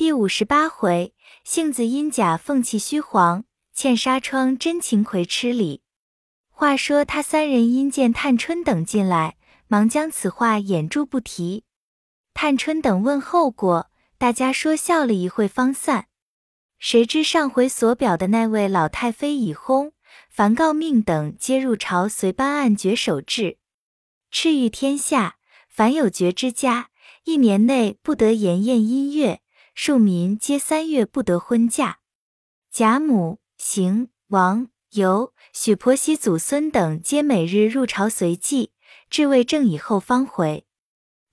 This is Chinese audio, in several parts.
第五十八回，杏子因假凤气虚黄，欠纱窗真情葵吃礼。话说他三人因见探春等进来，忙将此话掩住不提。探春等问候过，大家说笑了一会，方散。谁知上回所表的那位老太妃已薨，凡诰命等皆入朝随班按爵守制，敕谕天下，凡有爵之家，一年内不得筵宴音乐。庶民皆三月不得婚嫁，贾母、邢、王、尤、许婆媳祖孙等皆每日入朝随祭，至未正以后方回。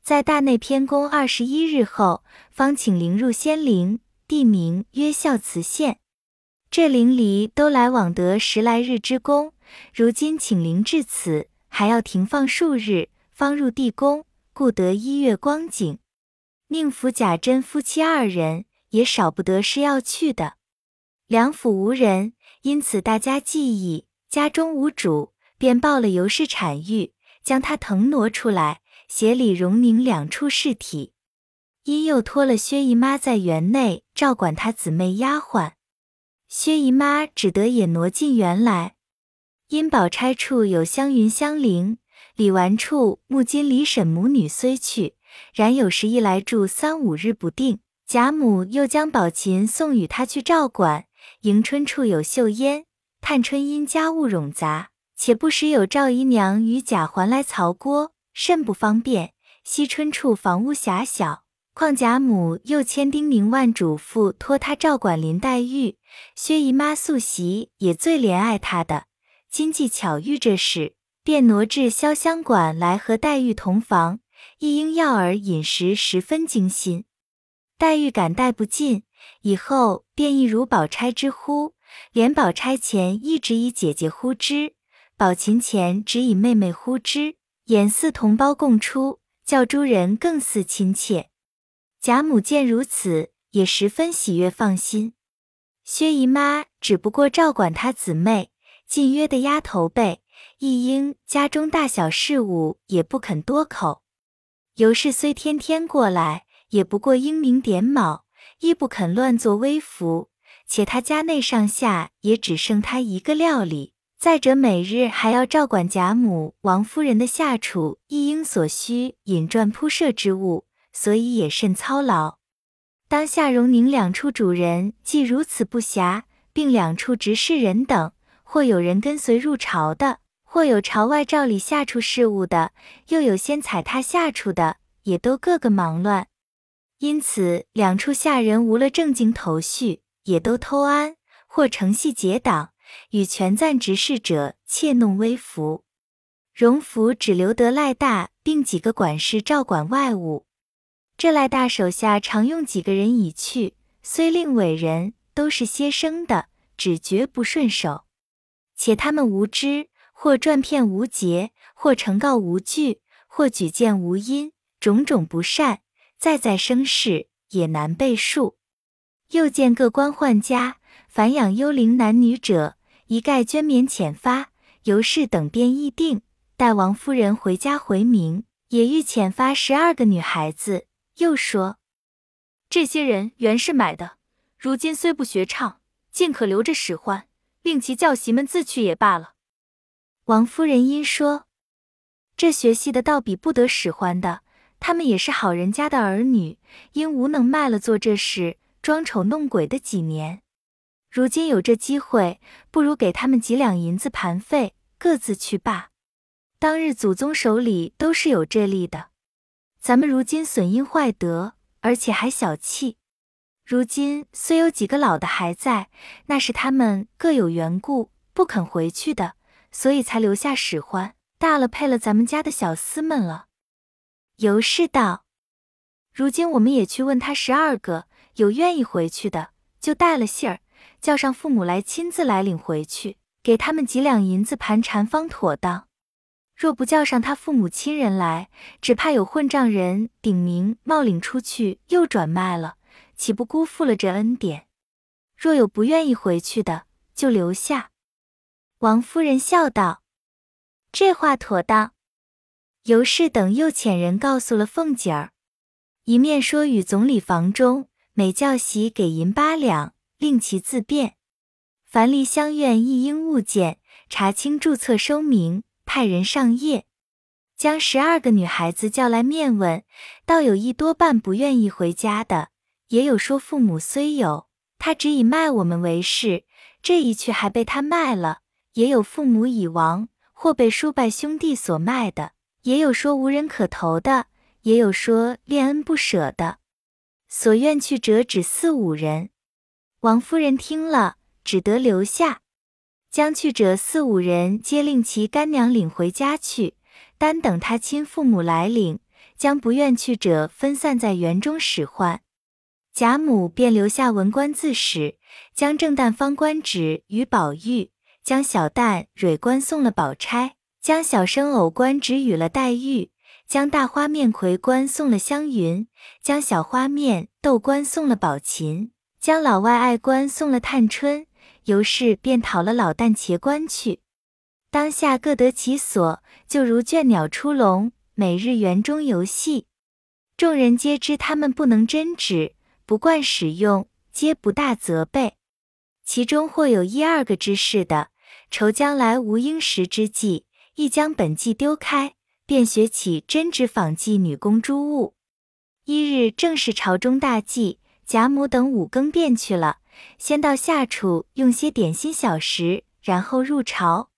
在大内偏宫二十一日后，方请灵入仙陵，地名曰孝慈县。这灵离都来往得十来日之功，如今请灵至此，还要停放数日，方入地宫，故得一月光景。宁府贾珍夫妻二人也少不得是要去的。梁府无人，因此大家记忆家中无主，便报了尤氏产育，将他腾挪出来，协理荣宁两处事体。因又托了薛姨妈在园内照管她姊妹丫鬟，薛姨妈只得也挪进园来。因宝钗处有湘云、香菱，李纨处木金、李婶母女虽去。然有时一来住三五日不定，贾母又将宝琴送与他去照管。迎春处有秀烟，探春因家务冗杂，且不时有赵姨娘与贾环来曹郭，甚不方便。惜春处房屋狭小，况贾母又千叮咛万嘱咐，托他照管林黛玉。薛姨妈素习也最怜爱她的，今既巧遇这事，便挪至潇湘馆来和黛玉同房。一应要儿饮食十分精心，黛玉感戴不尽，以后便一如宝钗之呼，连宝钗前一直以姐姐呼之，宝琴前只以妹妹呼之，俨似同胞共出，叫诸人更似亲切。贾母见如此，也十分喜悦放心。薛姨妈只不过照管她姊妹，近约的丫头辈，一应家中大小事务也不肯多口。尤氏虽天天过来，也不过英明点卯，亦不肯乱作威服。且他家内上下也只剩他一个料理，再者每日还要照管贾母、王夫人的下厨，一应所需引转铺设之物，所以也甚操劳。当下荣宁两处主人既如此不暇，并两处执事人等，或有人跟随入朝的。或有朝外照理下处事务的，又有先踩踏下处的，也都个个忙乱。因此两处下人无了正经头绪，也都偷安或承戏结党，与权赞执事者窃弄微服。荣府只留得赖大，并几个管事照管外务。这赖大手下常用几个人已去，虽令委人，都是些生的，只觉不顺手。且他们无知。或转骗无节，或呈告无据，或举荐无因，种种不善，再再生事，也难备数。又见各官宦家凡养幽灵男女者，一概捐免遣发。尤氏等便议定，待王夫人回家回明，也欲遣发十二个女孩子。又说，这些人原是买的，如今虽不学唱，尽可留着使唤，令其教习们自去也罢了。王夫人因说：“这学戏的倒比不得使唤的，他们也是好人家的儿女，因无能卖了做这事，装丑弄鬼的几年。如今有这机会，不如给他们几两银子盘费，各自去罢。当日祖宗手里都是有这力的，咱们如今损阴坏德，而且还小气。如今虽有几个老的还在，那是他们各有缘故，不肯回去的。”所以才留下使唤，大了配了咱们家的小厮们了。尤氏道：“如今我们也去问他十二个，有愿意回去的，就带了信儿，叫上父母来亲自来领回去，给他们几两银子盘缠方妥当。若不叫上他父母亲人来，只怕有混账人顶名冒领出去，又转卖了，岂不辜负了这恩典？若有不愿意回去的，就留下。”王夫人笑道：“这话妥当。”尤氏等又遣人告诉了凤姐儿，一面说与总理房中每教习给银八两，令其自便。凡离乡院一应物件，查清注册收名，派人上夜，将十二个女孩子叫来面问。倒有一多半不愿意回家的，也有说父母虽有，他只以卖我们为事，这一去还被他卖了；也有父母已亡，或被叔伯兄弟所卖的；也有说无人可投的；也有说恋恩不舍的。所愿去者只四五人。王夫人听了。只得留下，将去者四五人皆令其干娘领回家去，单等他亲父母来领。将不愿去者分散在园中使唤。贾母便留下文官自使，将正旦方官职与宝玉，将小旦蕊官送了宝钗，将小生藕官指与了黛玉，将大花面魁官送了湘云，将小花面豆官送了宝琴，将老外爱官送了探春。尤氏便讨了老旦茄官去，当下各得其所，就如倦鸟出笼，每日园中游戏。众人皆知他们不能真旨，不惯使用，皆不大责备。其中或有一二个知事的，愁将来无应时之计，亦将本计丢开，便学起针织纺绩女工诸物。一日正是朝中大祭，贾母等五更便去了。先到下处用些点心小食，然后入朝。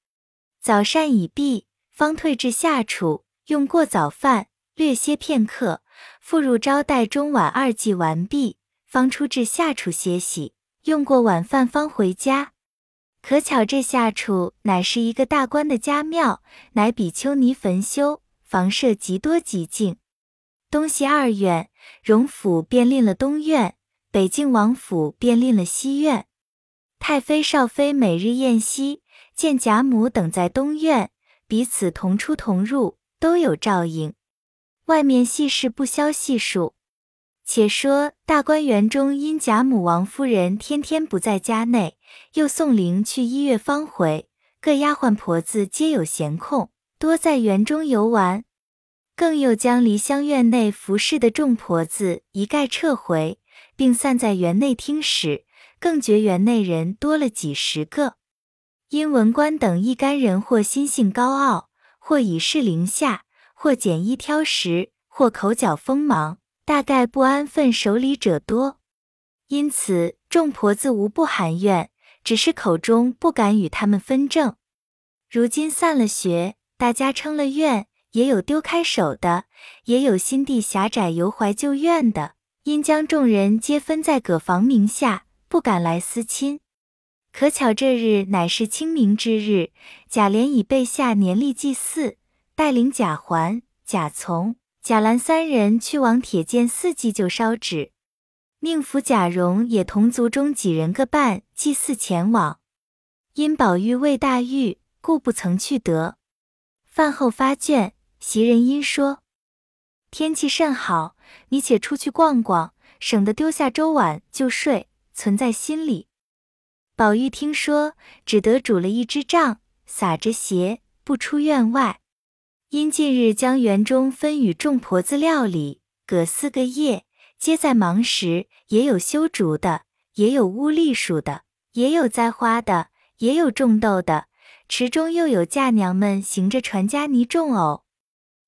早膳已毕，方退至下处用过早饭，略歇片刻，复入招待中晚二祭完毕，方出至下处歇息，用过晚饭方回家。可巧这下处乃是一个大官的家庙，乃比丘尼坟修，房舍极多极静。东西二院，荣府便另了东院。北静王府便另了西院，太妃少妃每日宴席，见贾母等在东院，彼此同出同入，都有照应。外面细事不消细数。且说大观园中，因贾母、王夫人天天不在家内，又送灵去一月方回，各丫鬟婆子皆有闲空，多在园中游玩，更又将梨香院内服侍的众婆子一概撤回。并散在园内听使，更觉园内人多了几十个。因文官等一干人，或心性高傲，或以势凌下，或拣衣挑食，或口角锋芒，大概不安分守礼者多。因此众婆子无不含怨，只是口中不敢与他们分正。如今散了学，大家称了怨，也有丢开手的，也有心地狭窄、犹怀旧怨的。因将众人皆分在葛房名下，不敢来私亲。可巧这日乃是清明之日，贾琏已备下年例祭祀，带领贾环、贾从、贾兰三人去往铁剑寺祭就烧纸，宁府贾蓉也同族中几人各伴祭祀前往。因宝玉未大狱，故不曾去得。饭后发倦，袭人因说。天气甚好，你且出去逛逛，省得丢下粥碗就睡，存在心里。宝玉听说，只得拄了一只杖，撒着鞋，不出院外。因近日将园中分与众婆子料理，隔四个夜，皆在忙时，也有修竹的，也有污隶属的，也有栽花的，也有种豆的。池中又有嫁娘们行着传家泥种藕，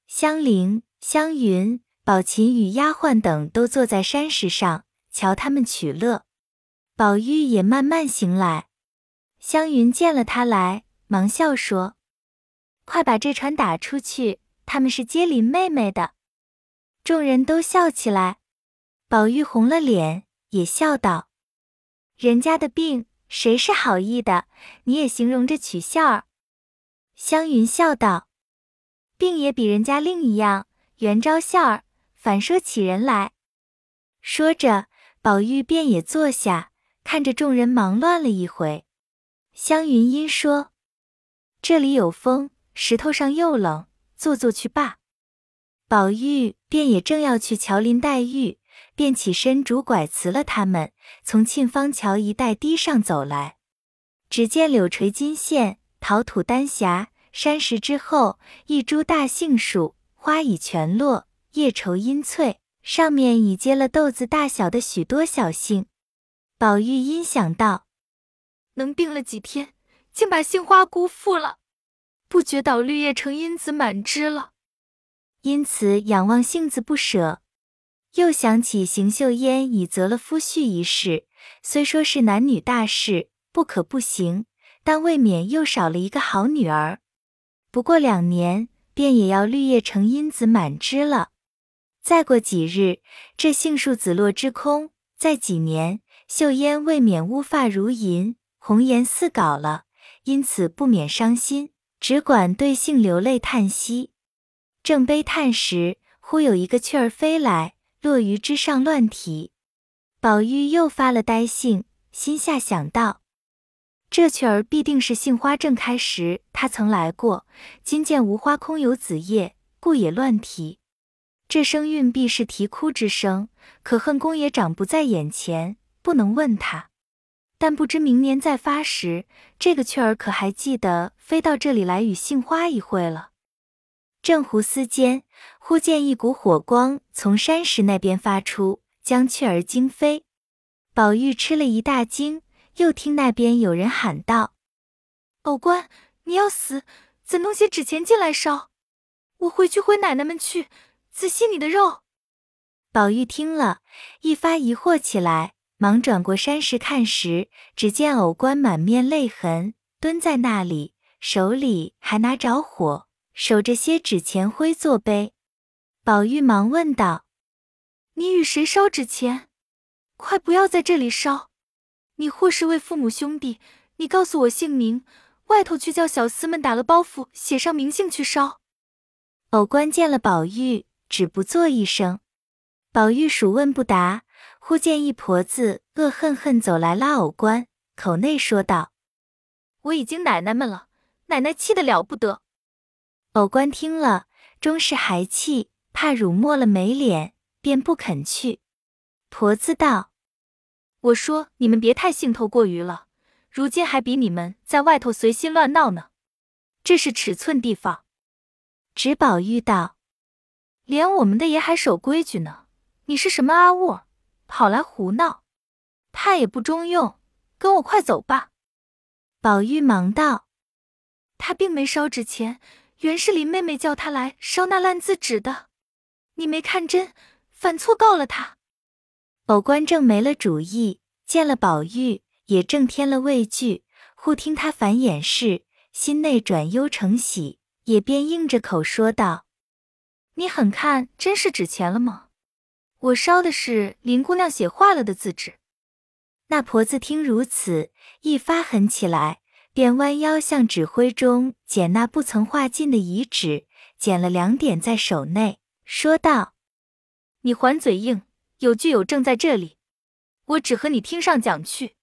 香菱。湘云、宝琴与丫鬟等都坐在山石上，瞧他们取乐。宝玉也慢慢行来。湘云见了他来，忙笑说：“快把这船打出去，他们是接林妹妹的。”众人都笑起来。宝玉红了脸，也笑道：“人家的病，谁是好意的？你也形容着取笑儿。”湘云笑道：“病也比人家另一样。”袁招笑儿，反说起人来。说着，宝玉便也坐下，看着众人忙乱了一回。湘云因说：“这里有风，石头上又冷，坐坐去罢。”宝玉便也正要去瞧林黛玉，便起身拄拐辞了他们，从沁芳桥一带堤上走来。只见柳垂金线，桃土丹霞，山石之后一株大杏树。花已全落，叶稠阴翠，上面已结了豆子大小的许多小杏。宝玉因想到，能病了几天，竟把杏花辜负了，不觉倒绿叶成荫子满枝了，因此仰望杏子不舍。又想起邢岫烟已择了夫婿一事，虽说是男女大事，不可不行，但未免又少了一个好女儿。不过两年，便也要绿叶成荫子满枝了。再过几日，这杏树子落枝空；再几年，秀烟未免乌发如银，红颜似槁了。因此不免伤心，只管对杏流泪叹息。正悲叹时，忽有一个雀儿飞来。落于枝上乱啼，宝玉又发了呆性，心下想到：这雀儿必定是杏花正开时，他曾来过。今见无花空有子叶，故也乱啼。这声韵必是啼哭之声，可恨公爷长不在眼前，不能问他。但不知明年再发时，这个雀儿可还记得飞到这里来与杏花一会了？正胡思间，忽见一股火光从山石那边发出，将雀儿惊飞。宝玉吃了一大惊，又听那边有人喊道：“偶官，你要死，怎弄些纸钱进来烧？我回去回奶奶们去，仔细你的肉。”宝玉听了一发疑惑起来，忙转过山石看时，只见偶官满面泪痕，蹲在那里，手里还拿着火。守着些纸钱灰作碑，宝玉忙问道：“你与谁烧纸钱？快不要在这里烧！你或是为父母兄弟，你告诉我姓名，外头去叫小厮们打了包袱，写上名姓去烧。”偶官见了宝玉，只不作一声。宝玉数问不答，忽见一婆子恶狠狠走来拉偶官，口内说道：“我已经奶奶们了，奶奶气得了不得。”偶官听了，终是还气，怕辱没了没脸，便不肯去。婆子道：“我说你们别太兴头过于了，如今还比你们在外头随心乱闹呢。这是尺寸地方。”只宝玉道：“连我们的爷还守规矩呢，你是什么阿物，跑来胡闹，怕也不中用。跟我快走吧。”宝玉忙道：“他并没烧纸钱。”原是林妹妹叫他来烧那烂字纸的，你没看真，反错告了他。宝官正没了主意，见了宝玉，也正添了畏惧。忽听他反掩饰，心内转忧成喜，也便硬着口说道：“你很看真是纸钱了吗？我烧的是林姑娘写坏了的字纸。”那婆子听如此，一发狠起来。便弯腰向纸灰中捡那不曾画尽的遗纸，捡了两点在手内，说道：“你还嘴硬，有据有证在这里，我只和你听上讲去。”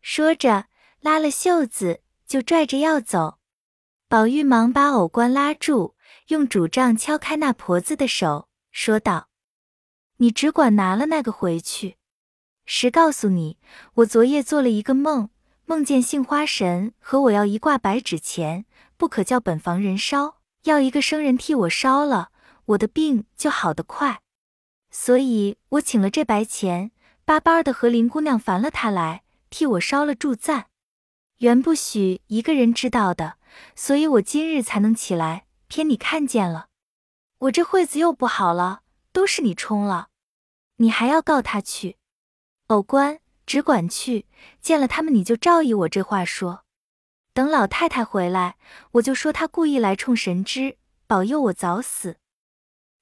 说着，拉了袖子就拽着要走。宝玉忙把偶官拉住，用拄杖敲开那婆子的手，说道：“你只管拿了那个回去。实告诉你，我昨夜做了一个梦。”梦见杏花神和我要一挂白纸钱，不可叫本房人烧，要一个生人替我烧了，我的病就好得快。所以我请了这白钱，巴巴的和林姑娘烦了她来替我烧了祝赞，原不许一个人知道的，所以我今日才能起来，偏你看见了，我这会子又不好了，都是你冲了，你还要告他去，偶官。只管去见了他们，你就照依我这话说。等老太太回来，我就说她故意来冲神芝，保佑我早死。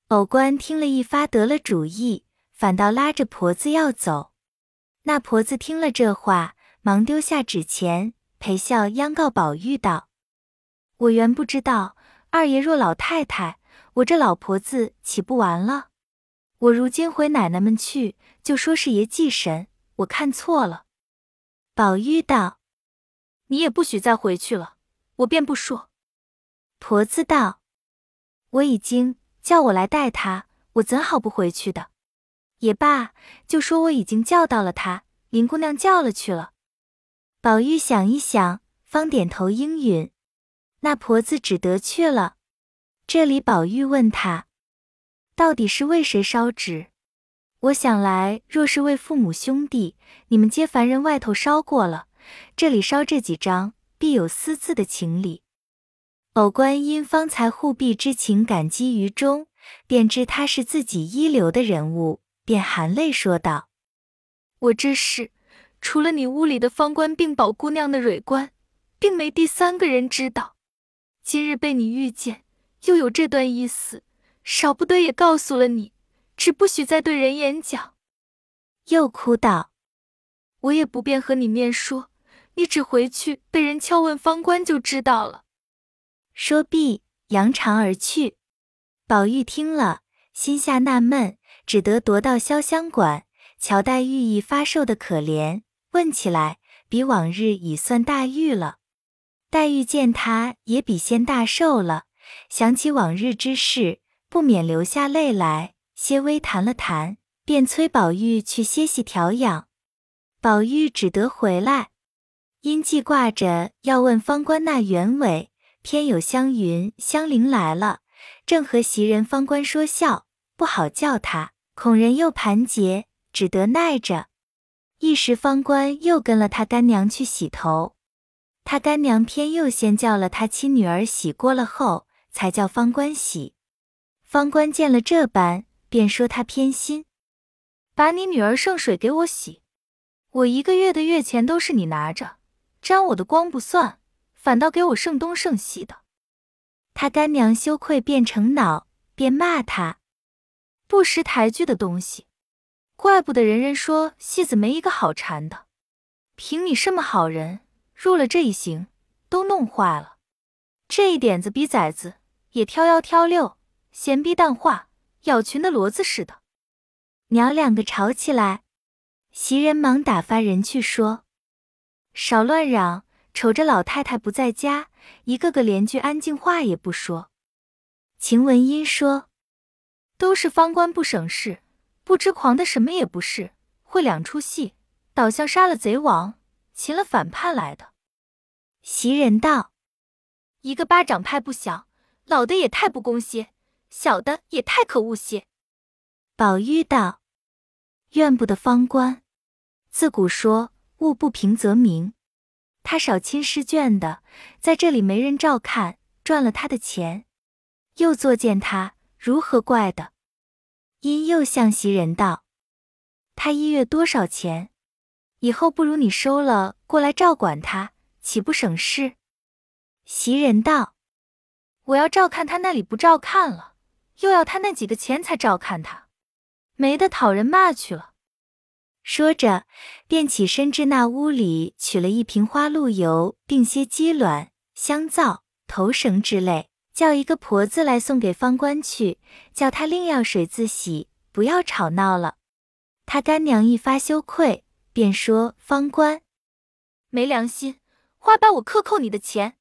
偶官听了一发得了主意，反倒拉着婆子要走。那婆子听了这话，忙丢下纸钱，陪笑央告宝玉道：“我原不知道二爷若老太太，我这老婆子岂不完了？我如今回奶奶们去，就说是爷祭神。”我看错了，宝玉道：“你也不许再回去了，我便不说。”婆子道：“我已经叫我来带他，我怎好不回去的？也罢，就说我已经叫到了他，林姑娘叫了去了。”宝玉想一想，方点头应允。那婆子只得去了。这里宝玉问他：“到底是为谁烧纸？我想来，若是为父母兄弟，你们皆凡人，外头烧过了，这里烧这几张，必有私自的情理。偶官因方才护庇之情感激于衷，便知他是自己一流的人物，便含泪说道：“我这是，除了你屋里的方官并宝姑娘的蕊官，并没第三个人知道。今日被你遇见，又有这段意思，少不得也告诉了你，只不许再对人言讲。”又哭道：“我也不便和你面说，你只回去被人敲问方官就知道了。”说毕，扬长而去。宝玉听了，心下纳闷，只得踱到潇湘馆，瞧黛玉已发瘦的可怜，问起来，比往日已算大玉了。黛玉见他也比先大瘦了，想起往日之事，不免流下泪来，些微弹了弹，便催宝玉去歇息调养。宝玉只得回来，因记挂着要问方官那原委。偏有湘云、香菱来了，正和袭人、方官说笑，不好叫他，恐人又盘结，只得耐着。一时方官又跟了他干娘去洗头，他干娘偏又先叫了他亲女儿洗过了后，才叫方官洗。方官见了这般，便说他偏心，把你女儿圣水给我洗，我一个月的月钱都是你拿着，沾我的光不算。反倒给我剩东剩西的，他干娘羞愧变成恼，便骂他不识抬举的东西。怪不得人人说戏子没一个好缠的，凭你这么好人，入了这一行，都弄坏了。这一点子比崽子也挑幺挑六，闲逼淡化，咬群的骡子似的。娘两个吵起来，袭人忙打发人去说，少乱嚷。瞅着老太太不在家，一个个连句安静话也不说。晴雯因说：“都是方官不省事，不知狂的什么也不是，会两出戏，倒像杀了贼王，擒了反叛来的。”袭人道：“一个巴掌拍不响，老的也太不公些，小的也太可恶些。”宝玉道：“怨不得方官，自古说物不平则鸣。”他少亲试卷的，在这里没人照看，赚了他的钱，又作践他，如何怪的？因又向袭人道：“他一月多少钱？以后不如你收了过来照管他，岂不省事？”袭人道：“我要照看他那里不照看了，又要他那几个钱才照看他，没得讨人骂去了。”说着，便起身至那屋里取了一瓶花露油，并些鸡卵、香皂、头绳之类，叫一个婆子来送给方官去，叫他另要水自洗，不要吵闹了。他干娘一发羞愧，便说方官没良心，花把我克扣你的钱，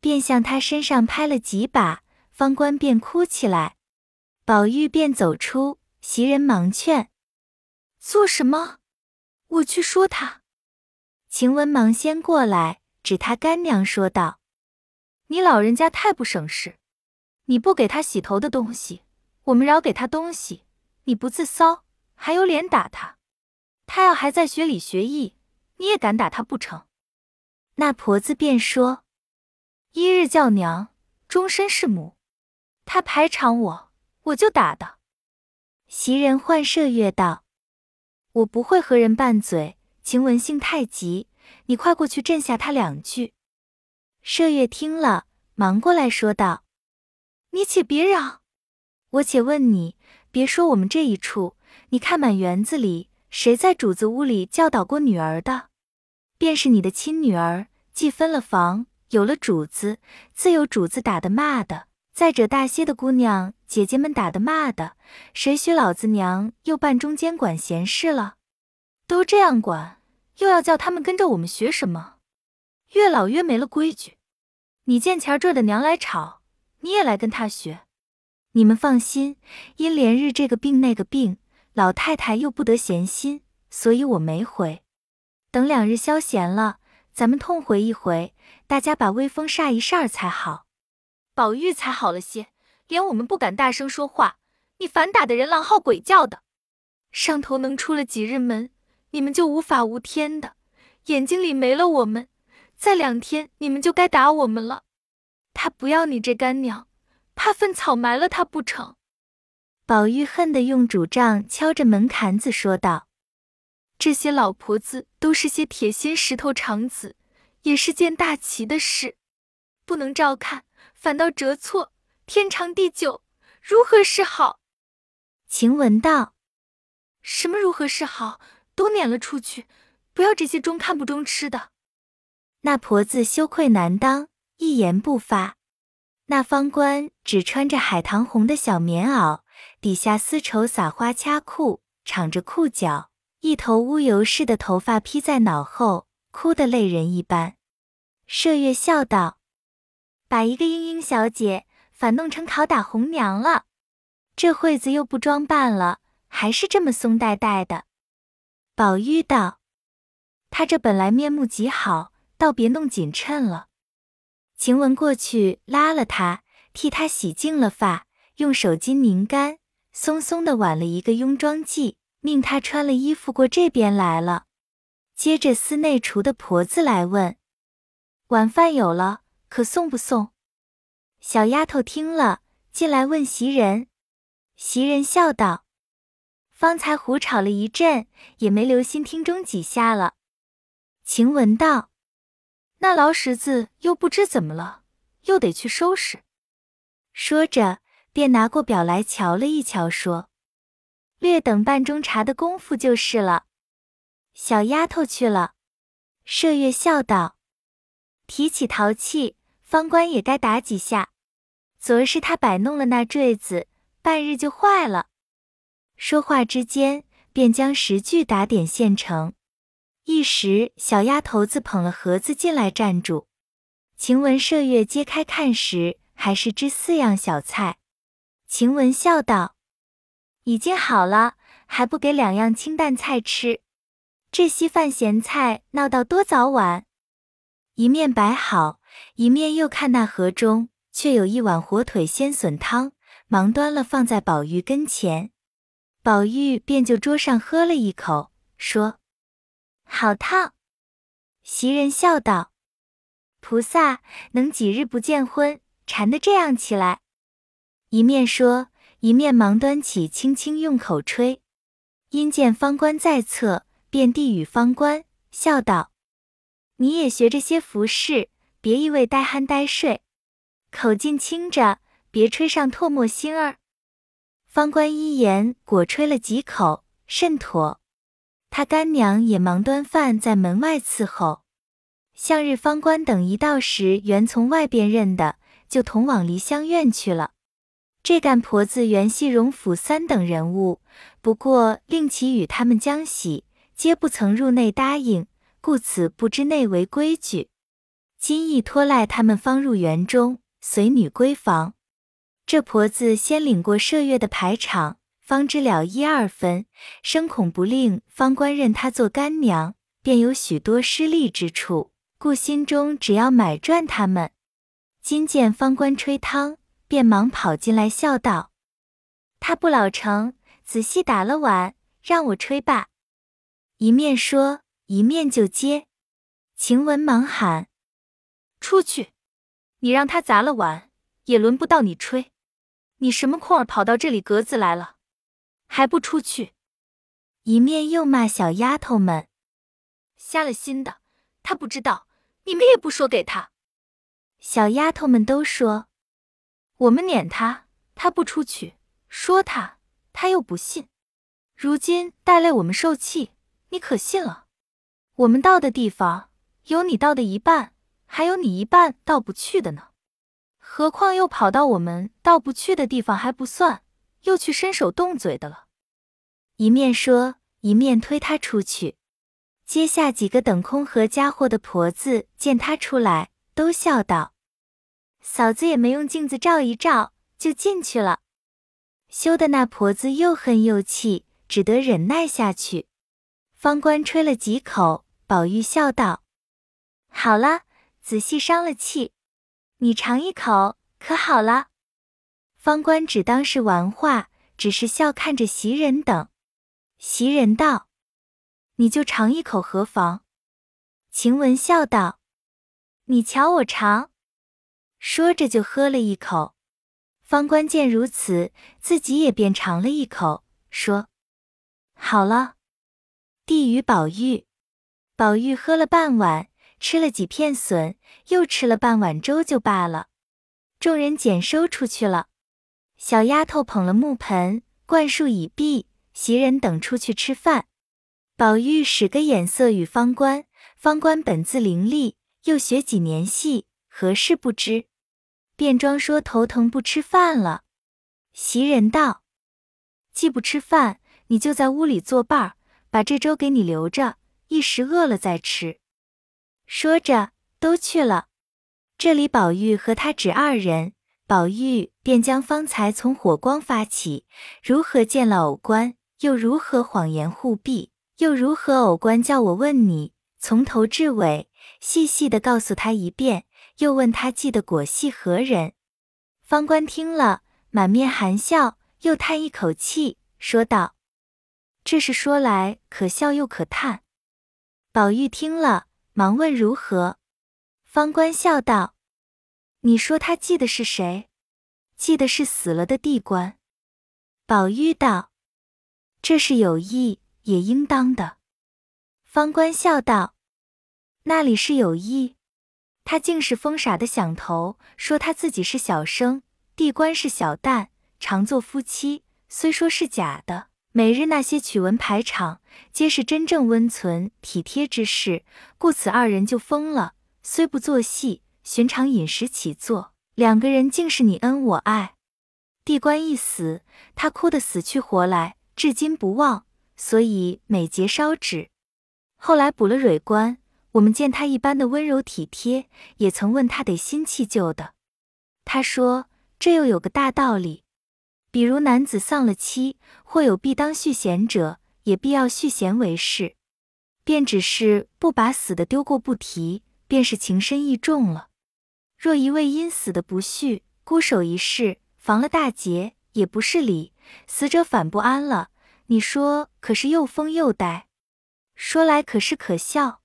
便向他身上拍了几把，方官便哭起来。宝玉便走出，袭人忙劝。做什么？我去说他。晴雯忙先过来，指他干娘说道：“你老人家太不省事，你不给他洗头的东西，我们饶给他东西，你不自骚，还有脸打他？他要还在学礼学艺，你也敢打他不成？”那婆子便说：“一日叫娘，终身是母。他排场我，我就打的。”袭人唤麝月道。我不会和人拌嘴，晴雯性太急，你快过去镇下他两句。麝月听了，忙过来说道：“你且别嚷，我且问你，别说我们这一处，你看满园子里，谁在主子屋里教导过女儿的？便是你的亲女儿，既分了房，有了主子，自有主子打的骂的。再者大些的姑娘。”姐姐们打的骂的，谁许老子娘又扮中间管闲事了？都这样管，又要叫他们跟着我们学什么？越老越没了规矩。你见前这的娘来吵，你也来跟他学。你们放心，因连日这个病那个病，老太太又不得闲心，所以我没回。等两日消闲了，咱们痛回一回，大家把威风煞一煞才好。宝玉才好了些。连我们不敢大声说话，你反打的人狼嚎鬼叫的，上头能出了几日门，你们就无法无天的，眼睛里没了我们，再两天你们就该打我们了。他不要你这干娘，怕粪草埋了他不成？宝玉恨得用拄杖敲着门槛子说道：“这些老婆子都是些铁心石头肠子，也是件大奇的事，不能照看，反倒折错，天长地久，如何是好？”晴雯道：“什么如何是好？都撵了出去，不要这些中看不中吃的。”那婆子羞愧难当，一言不发。那方官只穿着海棠红的小棉袄，底下丝绸撒花掐裤，敞着裤脚，一头乌油似的头发披在脑后，哭得泪人一般。麝月笑道：“把一个莺莺小姐反弄成拷打红娘了。”这会子又不装扮了，还是这么松呆呆的。宝玉道：“他这本来面目极好，倒别弄紧衬了。”晴雯过去拉了他，替他洗净了发，用手巾拧干，松松的挽了一个雍妆髻，命他穿了衣服过这边来了。接着司内厨的婆子来问：“晚饭有了，可送不送？”小丫头听了，进来问袭人。袭人笑道：“方才胡吵了一阵，也没留心听中几下了。”晴雯道：“那老婶子又不知怎么了，又得去收拾。”说着，便拿过表来瞧了一瞧，说：“略等半钟茶的功夫就是了。”小丫头去了。麝月笑道：“提起淘气，方官也该打几下。昨儿是他摆弄了那坠子。”半日就坏了。说话之间，便将十句打点现成。一时，小丫头子捧了盒子进来站住。晴雯、麝月揭开看时，还是只四样小菜。晴雯笑道：“已经好了，还不给两样清淡菜吃？这稀饭咸菜闹到多早晚？”一面摆好，一面又看那盒中，却有一碗火腿鲜笋汤。忙端了放在宝玉跟前，宝玉便就桌上喝了一口，说：“好烫。”袭人笑道：“菩萨能几日不见荤，馋得这样起来？”一面说，一面忙端起，轻轻用口吹。因见方官在侧，便递与方官，笑道：“你也学着些服饰，别一味呆酣呆睡，口劲轻着。”别吹上唾沫星儿。方官一言，果吹了几口，甚妥。他干娘也忙端饭在门外伺候。向日方官等一到时，原从外边认的，就同往梨香院去了。这干婆子原系荣府三等人物，不过令其与他们将喜，皆不曾入内答应，故此不知内为规矩。今亦托赖他们方入园中，随女闺房。这婆子先领过麝月的排场，方知了一二分，生恐不令方官认她做干娘，便有许多失利之处，故心中只要买赚他们。今见方官吹汤，便忙跑进来笑道：“他不老成，仔细打了碗，让我吹罢。”一面说，一面就接。晴雯忙喊：“出去！你让他砸了碗，也轮不到你吹。”你什么空儿跑到这里格子来了，还不出去？一面又骂小丫头们瞎了心的，他不知道，你们也不说给他。小丫头们都说，我们撵他，他不出去；说他，他又不信。如今带累我们受气，你可信了？我们到的地方有你到的一半，还有你一半到不去的呢。何况又跑到我们到不去的地方还不算，又去伸手动嘴的了。一面说，一面推他出去。接下几个等空盒家伙的婆子见他出来，都笑道：“嫂子也没用镜子照一照，就进去了。”羞得那婆子又恨又气，只得忍耐下去。方官吹了几口，宝玉笑道：“好了，仔细伤了气。”你尝一口，可好了？方官只当是玩话，只是笑看着袭人等。袭人道：“你就尝一口何妨？”晴雯笑道：“你瞧我尝。”说着就喝了一口。方官见如此，自己也便尝了一口，说：“好了。”递与宝玉，宝玉喝了半碗，吃了几片笋，又吃了半碗粥，就罢了。众人捡收出去了。小丫头捧了木盆，灌漱已毕，袭人等出去吃饭。宝玉使个眼色与方官，方官本自伶俐，又学几年戏，何事不知？便装说头疼不吃饭了。袭人道：“既不吃饭，你就在屋里作伴儿，把这粥给你留着，一时饿了再吃。”说着，都去了。这里宝玉和他只二人。宝玉便将方才从火光发起，如何见了偶官，又如何谎言护庇，又如何偶官叫我问你，从头至尾细细的告诉他一遍，又问他记得果系何人。方官听了，满面含笑，又叹一口气，说道：“这是说来可笑又可叹。”宝玉听了，忙问如何。方官笑道。你说他记的是谁？记的是死了的地官。宝玉道：“这是有意，也应当的。”方官笑道：“那里是有意？他竟是疯傻的想头，说他自己是小生，地官是小旦，常做夫妻。虽说是假的，每日那些曲文排场，皆是真正温存体贴之事，故此二人就疯了。虽不做戏。”寻常饮食起坐，两个人竟是你恩我爱。地官一死，他哭得死去活来，至今不忘，所以每节烧纸。后来补了蕊官，我们见他一般的温柔体贴，也曾问他得新弃旧的。他说这又有个大道理，比如男子丧了妻，或有必当续弦者，也必要续弦为事，便只是不把死的丢过不提，便是情深意重了。若一位因死的不续，孤守一世，防了大劫，也不是理。死者反不安了，你说可是又疯又呆？说来可是可笑。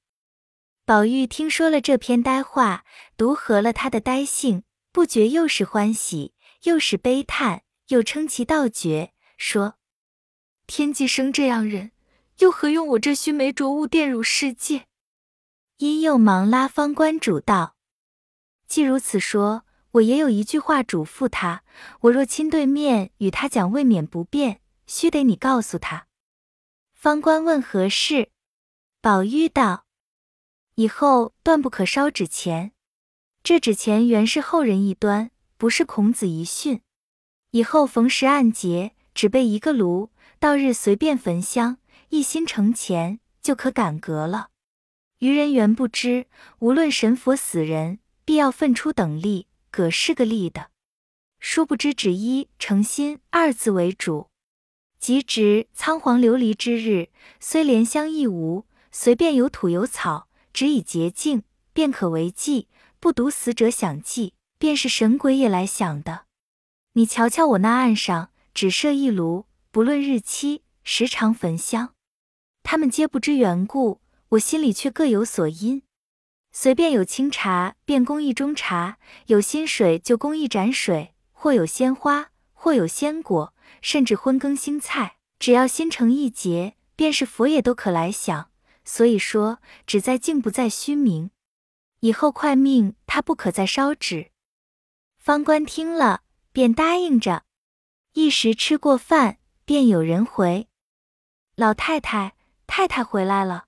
宝玉听说了这篇呆话，独合了他的呆性，不觉又是欢喜，又是悲叹，又称其道绝，说：天既生这样人，又何用我这须眉浊物玷辱世界？因又忙拉方官主道。既如此说，我也有一句话嘱咐他：我若亲对面与他讲，未免不便，须得你告诉他。方官问何事，宝玉道：以后断不可烧纸钱。这纸钱原是后人一端，不是孔子遗训。以后逢时按节，只备一个炉，到日随便焚香，一心成钱，就可感格了。愚人原不知，无论神佛死人。必要分出等力，葛是个力的。殊不知只一诚心二字为主。即值仓皇流离之日，虽莲香亦无，随便有土有草，只以洁净，便可为祭。不独死者想祭，便是神鬼也来想的。你瞧瞧我那案上，只设一炉，不论日期，时常焚香。他们皆不知缘故，我心里却各有所因。随便有清茶，便供一盅茶；有新水，就供一盏水；或有鲜花，或有鲜果，甚至荤羹新菜，只要心诚意洁，便是佛也都可来享。所以说，只在静，不在虚名。以后快命他不可再烧纸。方官听了，便答应着。一时吃过饭，便有人回：“老太太，太太回来了。”